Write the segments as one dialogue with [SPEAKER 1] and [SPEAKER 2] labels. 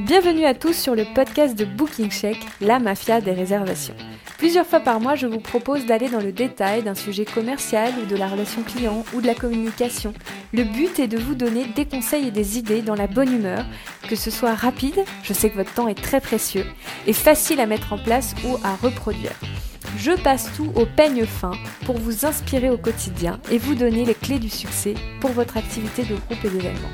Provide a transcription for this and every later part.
[SPEAKER 1] Bienvenue à tous sur le podcast de Booking Check, la mafia des réservations. Plusieurs fois par mois, je vous propose d'aller dans le détail d'un sujet commercial ou de la relation client ou de la communication. Le but est de vous donner des conseils et des idées dans la bonne humeur, que ce soit rapide, je sais que votre temps est très précieux, et facile à mettre en place ou à reproduire. Je passe tout au peigne fin pour vous inspirer au quotidien et vous donner les clés du succès pour votre activité de groupe et d'événement.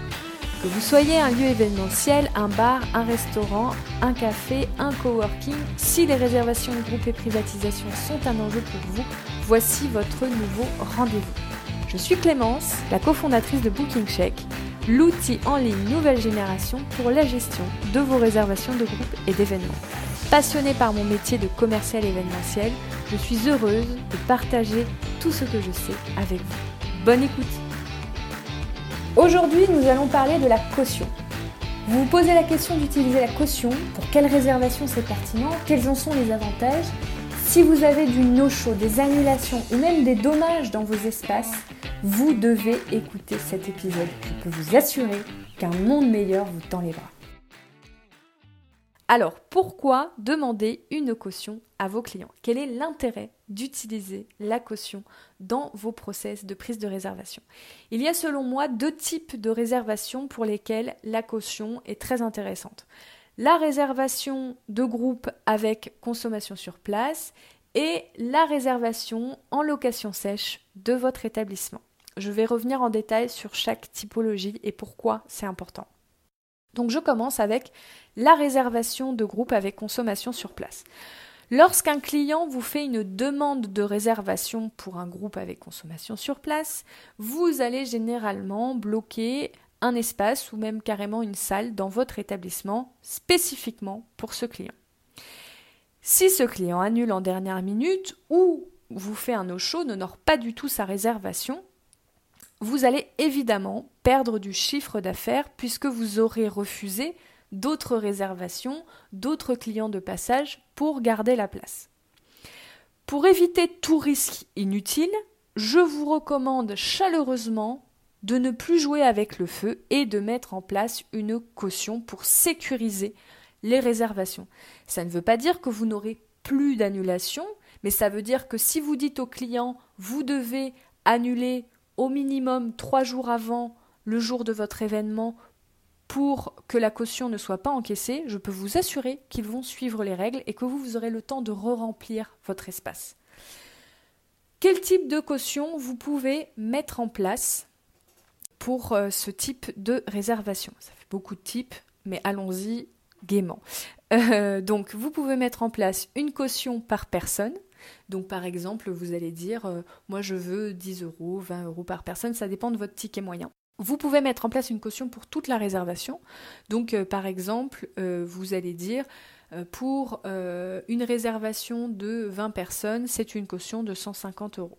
[SPEAKER 1] Que vous soyez un lieu événementiel, un bar, un restaurant, un café, un coworking, si les réservations de groupe et privatisation sont un enjeu pour vous, voici votre nouveau rendez-vous. Je suis Clémence, la cofondatrice de Booking Check, l'outil en ligne nouvelle génération pour la gestion de vos réservations de groupe et d'événements. Passionnée par mon métier de commercial événementiel, je suis heureuse de partager tout ce que je sais avec vous. Bonne écoute Aujourd'hui, nous allons parler de la caution. Vous vous posez la question d'utiliser la caution, pour quelle réservation c'est pertinent, quels en sont les avantages. Si vous avez du no-show, des annulations ou même des dommages dans vos espaces, vous devez écouter cet épisode. Je peux vous assurer qu'un monde meilleur vous tend les bras. Alors, pourquoi demander une caution à vos clients? Quel est l'intérêt d'utiliser la caution dans vos process de prise de réservation? Il y a selon moi deux types de réservations pour lesquelles la caution est très intéressante. La réservation de groupe avec consommation sur place et la réservation en location sèche de votre établissement. Je vais revenir en détail sur chaque typologie et pourquoi c'est important. Donc je commence avec la réservation de groupe avec consommation sur place. Lorsqu'un client vous fait une demande de réservation pour un groupe avec consommation sur place, vous allez généralement bloquer un espace ou même carrément une salle dans votre établissement spécifiquement pour ce client. Si ce client annule en dernière minute ou vous fait un no-show, n'honore pas du tout sa réservation, vous allez évidemment perdre du chiffre d'affaires puisque vous aurez refusé d'autres réservations, d'autres clients de passage pour garder la place. Pour éviter tout risque inutile, je vous recommande chaleureusement de ne plus jouer avec le feu et de mettre en place une caution pour sécuriser les réservations. Ça ne veut pas dire que vous n'aurez plus d'annulation, mais ça veut dire que si vous dites au client vous devez annuler au minimum trois jours avant le jour de votre événement pour que la caution ne soit pas encaissée, je peux vous assurer qu'ils vont suivre les règles et que vous, aurez le temps de re-remplir votre espace. Quel type de caution vous pouvez mettre en place pour euh, ce type de réservation? Ça fait beaucoup de types, mais allons-y gaiement. Euh, donc, vous pouvez mettre en place une caution par personne. Donc par exemple, vous allez dire, euh, moi je veux 10 euros, 20 euros par personne, ça dépend de votre ticket moyen. Vous pouvez mettre en place une caution pour toute la réservation. Donc euh, par exemple, euh, vous allez dire, pour une réservation de 20 personnes, c'est une caution de 150 euros.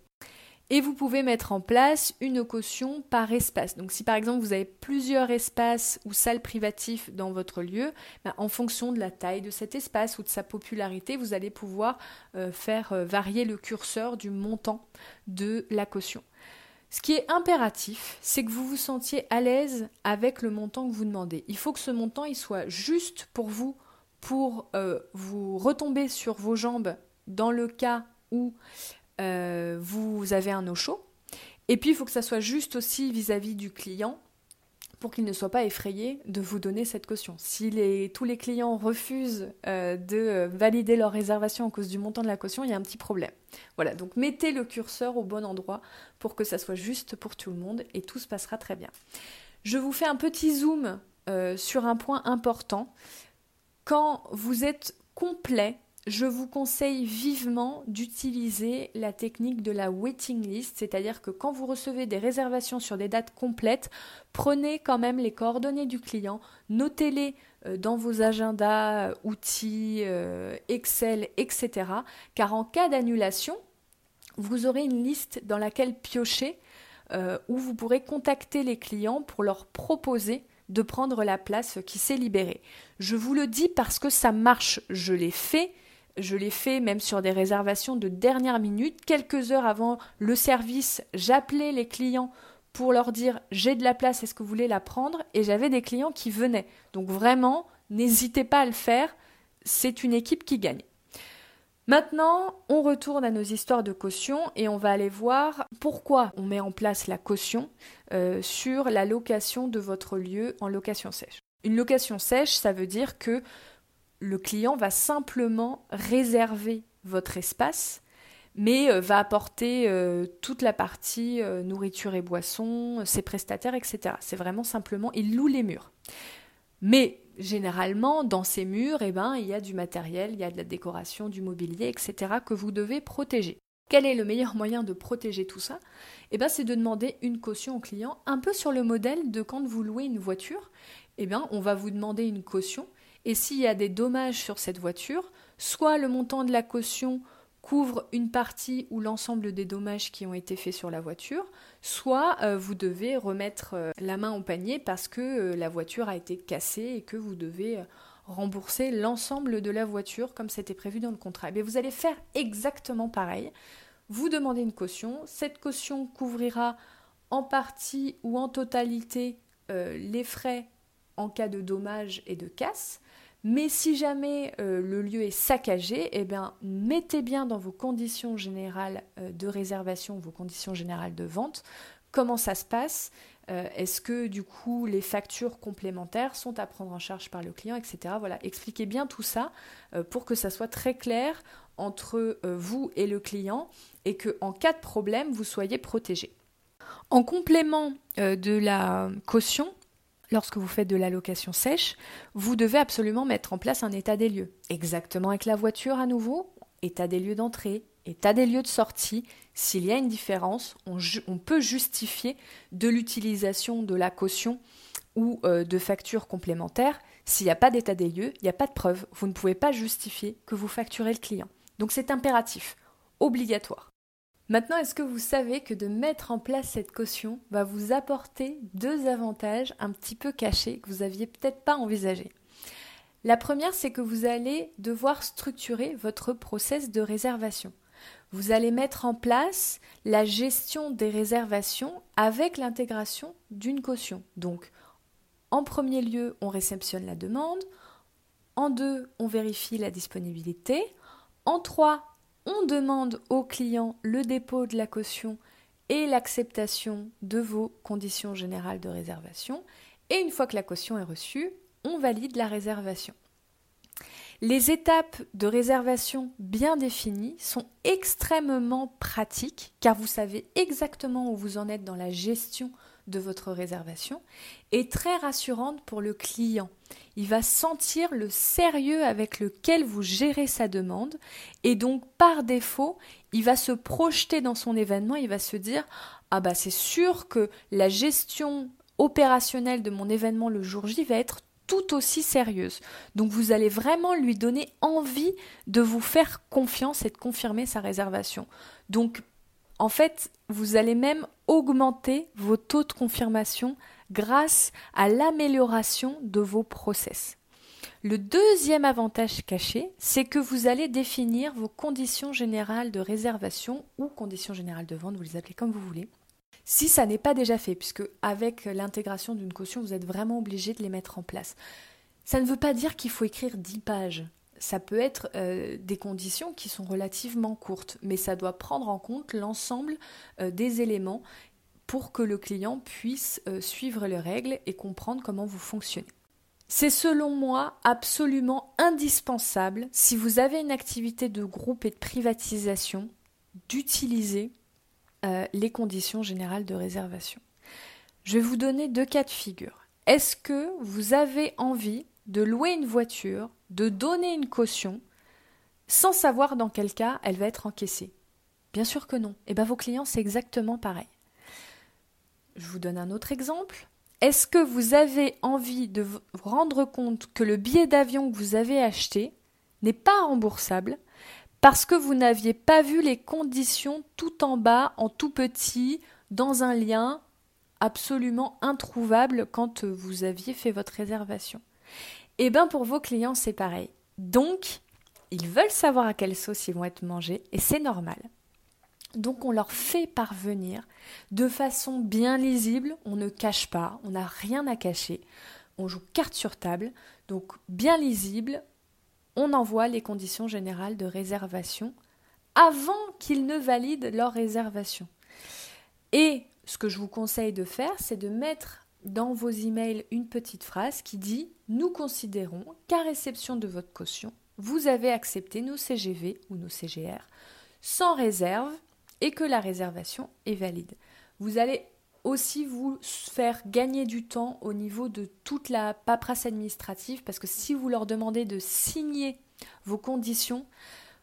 [SPEAKER 1] Et vous pouvez mettre en place une caution par espace. Donc si par exemple vous avez plusieurs espaces ou salles privatifs dans votre lieu, ben, en fonction de la taille de cet espace ou de sa popularité, vous allez pouvoir euh, faire euh, varier le curseur du montant de la caution. Ce qui est impératif, c'est que vous vous sentiez à l'aise avec le montant que vous demandez. Il faut que ce montant il soit juste pour vous, pour euh, vous retomber sur vos jambes dans le cas où euh, vous avez un eau chaud. Et puis, il faut que ça soit juste aussi vis-à-vis du client pour qu'il ne soit pas effrayé de vous donner cette caution. Si tous les clients refusent euh, de valider leur réservation à cause du montant de la caution, il y a un petit problème. Voilà, donc mettez le curseur au bon endroit pour que ça soit juste pour tout le monde et tout se passera très bien. Je vous fais un petit zoom euh, sur un point important. Quand vous êtes complet je vous conseille vivement d'utiliser la technique de la waiting list, c'est-à-dire que quand vous recevez des réservations sur des dates complètes, prenez quand même les coordonnées du client, notez-les euh, dans vos agendas, outils, euh, Excel, etc. Car en cas d'annulation, vous aurez une liste dans laquelle piocher euh, où vous pourrez contacter les clients pour leur proposer de prendre la place qui s'est libérée. Je vous le dis parce que ça marche, je l'ai fait je l'ai fait même sur des réservations de dernière minute. Quelques heures avant le service, j'appelais les clients pour leur dire j'ai de la place, est-ce que vous voulez la prendre? Et j'avais des clients qui venaient. Donc vraiment, n'hésitez pas à le faire, c'est une équipe qui gagne. Maintenant, on retourne à nos histoires de caution et on va aller voir pourquoi on met en place la caution euh, sur la location de votre lieu en location sèche. Une location sèche, ça veut dire que le client va simplement réserver votre espace, mais euh, va apporter euh, toute la partie nourriture et boissons, ses prestataires, etc. C'est vraiment simplement, il loue les murs. Mais généralement, dans ces murs, eh ben, il y a du matériel, il y a de la décoration, du mobilier, etc. que vous devez protéger. Quel est le meilleur moyen de protéger tout ça? Eh ben, C'est de demander une caution au client, un peu sur le modèle de quand vous louez une voiture. Eh bien, on va vous demander une caution, et s'il y a des dommages sur cette voiture, soit le montant de la caution couvre une partie ou l'ensemble des dommages qui ont été faits sur la voiture, soit euh, vous devez remettre euh, la main au panier parce que euh, la voiture a été cassée et que vous devez rembourser l'ensemble de la voiture comme c'était prévu dans le contrat. Eh vous allez faire exactement pareil. Vous demandez une caution, cette caution couvrira en partie ou en totalité les frais en cas de dommages et de casse. Mais si jamais euh, le lieu est saccagé, eh bien, mettez bien dans vos conditions générales euh, de réservation, vos conditions générales de vente, comment ça se passe? Euh, est-ce que du coup les factures complémentaires sont à prendre en charge par le client, etc. Voilà, expliquez bien tout ça pour que ça soit très clair entre vous et le client et que en cas de problème vous soyez protégé. En complément de la caution, lorsque vous faites de la location sèche, vous devez absolument mettre en place un état des lieux. Exactement avec la voiture à nouveau, état des lieux d'entrée, état des lieux de sortie. S'il y a une différence, on, peut justifier de l'utilisation de la caution ou euh, de factures complémentaires. S'il n'y a pas d'état des lieux, il n'y a pas de preuve. Vous ne pouvez pas justifier que vous facturez le client. Donc c'est impératif, obligatoire. Maintenant, est-ce que vous savez que de mettre en place cette caution va vous apporter deux avantages un petit peu cachés que vous n'aviez peut-être pas envisagés? La première, c'est que vous allez devoir structurer votre process de réservation. Vous allez mettre en place la gestion des réservations avec l'intégration d'une caution. Donc, en premier lieu, on réceptionne la demande. En deux, on vérifie la disponibilité. En trois, on demande au client le dépôt de la caution et l'acceptation de vos conditions générales de réservation. Et une fois que la caution est reçue, on valide la réservation. Les étapes de réservation bien définies sont extrêmement pratiques car vous savez exactement où vous en êtes dans la gestion de votre réservation est très rassurante pour le client. Il va sentir le sérieux avec lequel vous gérez sa demande et donc par défaut, il va se projeter dans son événement, il va se dire ah bah c'est sûr que la gestion opérationnelle de mon événement le jour J va être tout aussi sérieuse. Donc vous allez vraiment lui donner envie de vous faire confiance et de confirmer sa réservation. Donc en fait, vous allez même augmenter vos taux de confirmation grâce à l'amélioration de vos process. Le deuxième avantage caché, c'est que vous allez définir vos conditions générales de réservation ou conditions générales de vente, vous les appelez comme vous voulez. Si ça n'est pas déjà fait, puisque avec l'intégration d'une caution, vous êtes vraiment obligé de les mettre en place. Ça ne veut pas dire qu'il faut écrire 10 pages ça peut être euh, des conditions qui sont relativement courtes, mais ça doit prendre en compte l'ensemble euh, des éléments pour que le client puisse euh, suivre les règles et comprendre comment vous fonctionnez. C'est selon moi absolument indispensable, si vous avez une activité de groupe et de privatisation, d'utiliser les conditions générales de réservation. Je vais vous donner deux cas de figure. Est-ce que vous avez envie de louer une voiture, de donner une caution, sans savoir dans quel cas elle va être encaissée Bien sûr que non. Et eh bien vos clients, c'est exactement pareil. Je vous donne un autre exemple. Est-ce que vous avez envie de vous rendre compte que le billet d'avion que vous avez acheté n'est pas remboursable parce que vous n'aviez pas vu les conditions tout en bas, en tout petit, dans un lien absolument introuvable quand vous aviez fait votre réservation? Et eh bien pour vos clients, c'est pareil. Donc, ils veulent savoir à quelle sauce ils vont être mangés et c'est normal. Donc on leur fait parvenir de façon bien lisible, on ne cache pas, on n'a rien à cacher. on joue carte sur table, donc bien lisible, on envoie les conditions générales de réservation avant qu'ils ne valident leur réservation. Et ce que je vous conseille de faire, c'est de mettre dans vos emails une petite phrase qui dit Nous considérons qu'à réception de votre caution, vous avez accepté nos CGV ou nos CGR sans réserve et que la réservation est valide. Vous allez aussi vous faire gagner du temps au niveau de toute la paperasse administrative parce que si vous leur demandez de signer vos conditions,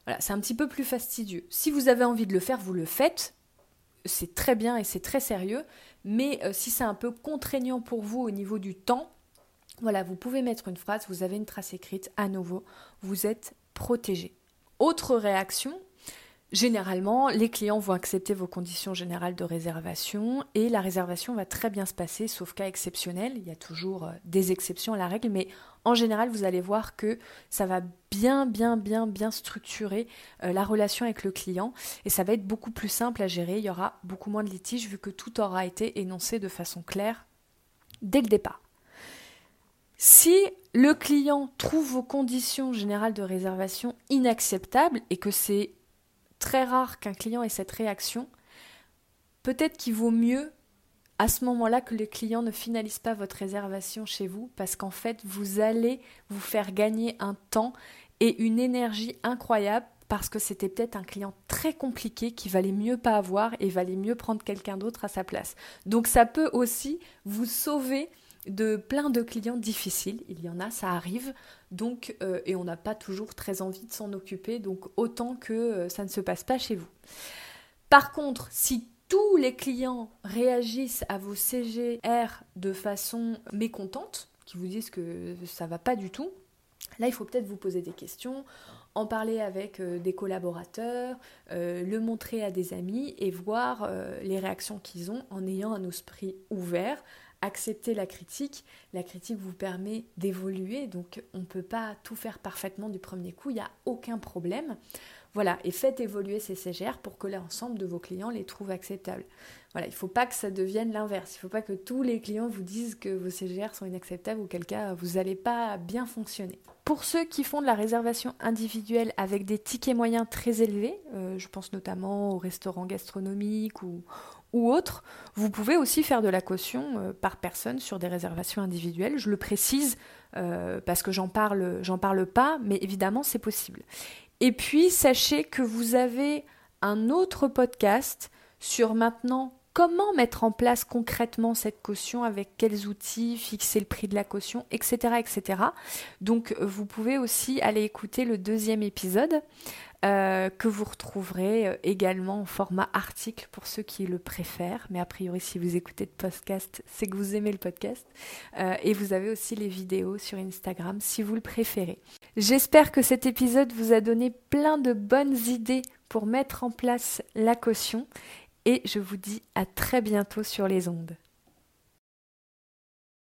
[SPEAKER 1] voilà, c'est un petit peu plus fastidieux. Si vous avez envie de le faire, vous le faites. C'est très bien et c'est très sérieux. Mais euh, si c'est un peu contraignant pour vous au niveau du temps, voilà, vous pouvez mettre une phrase, vous avez une trace écrite, à nouveau, vous êtes protégé. Autre réaction, Généralement, les clients vont accepter vos conditions générales de réservation et la réservation va très bien se passer, sauf cas exceptionnel. Il y a toujours euh, des exceptions à la règle, mais en général, vous allez voir que ça va bien, bien, bien, bien structurer euh, la relation avec le client et ça va être beaucoup plus simple à gérer. Il y aura beaucoup moins de litiges vu que tout aura été énoncé de façon claire dès le départ. Si le client trouve vos conditions générales de réservation inacceptables et que c'est très rare qu'un client ait cette réaction, peut-être qu'il vaut mieux à ce moment-là que le client ne finalise pas votre réservation chez vous parce qu'en fait vous allez vous faire gagner un temps et une énergie incroyable parce que c'était peut-être un client très compliqué qui valait mieux pas avoir et valait mieux prendre quelqu'un d'autre à sa place. Donc ça peut aussi vous sauver de plein de clients difficiles. Il y en a, ça arrive. Donc, euh, et on n'a pas toujours très envie de s'en occuper. Donc, autant que euh, ça ne se passe pas chez vous. Par contre, si tous les clients réagissent à vos CGR de façon mécontente, qui vous disent que ça va pas du tout, là, il faut peut-être vous poser des questions en parler avec euh, des collaborateurs, le montrer à des amis et voir les réactions qu'ils ont en ayant un esprit ouvert accepter la critique. La critique vous permet d'évoluer, donc on ne peut pas tout faire parfaitement du premier coup, il n'y a aucun problème. Voilà, et faites évoluer ces CGR pour que l'ensemble de vos clients les trouvent acceptables. Voilà, il ne faut pas que ça devienne l'inverse. Il ne faut pas que tous les clients vous disent que vos CGR sont inacceptables ou cas vous n'allez pas bien fonctionner. Pour ceux qui font de la réservation individuelle avec des tickets moyens très élevés, euh, je pense notamment aux restaurants gastronomiques ou, ou autres, vous pouvez aussi faire de la caution euh, par personne sur des réservations individuelles. Je le précise euh, parce que j'en parle, j'en parle pas, mais évidemment c'est possible. Et puis sachez que vous avez un autre podcast sur maintenant comment mettre en place concrètement cette caution, avec quels outils, fixer le prix de la caution, etc. etc. Donc vous pouvez aussi aller écouter le deuxième épisode euh, que vous retrouverez euh, également en format article pour ceux qui le préfèrent. Mais a priori si vous écoutez le podcast, c'est que vous aimez le podcast. Euh, et vous avez aussi les vidéos sur Instagram si vous le préférez. J'espère que cet épisode vous a donné plein de bonnes idées pour mettre en place la caution et je vous dis à très bientôt sur les ondes.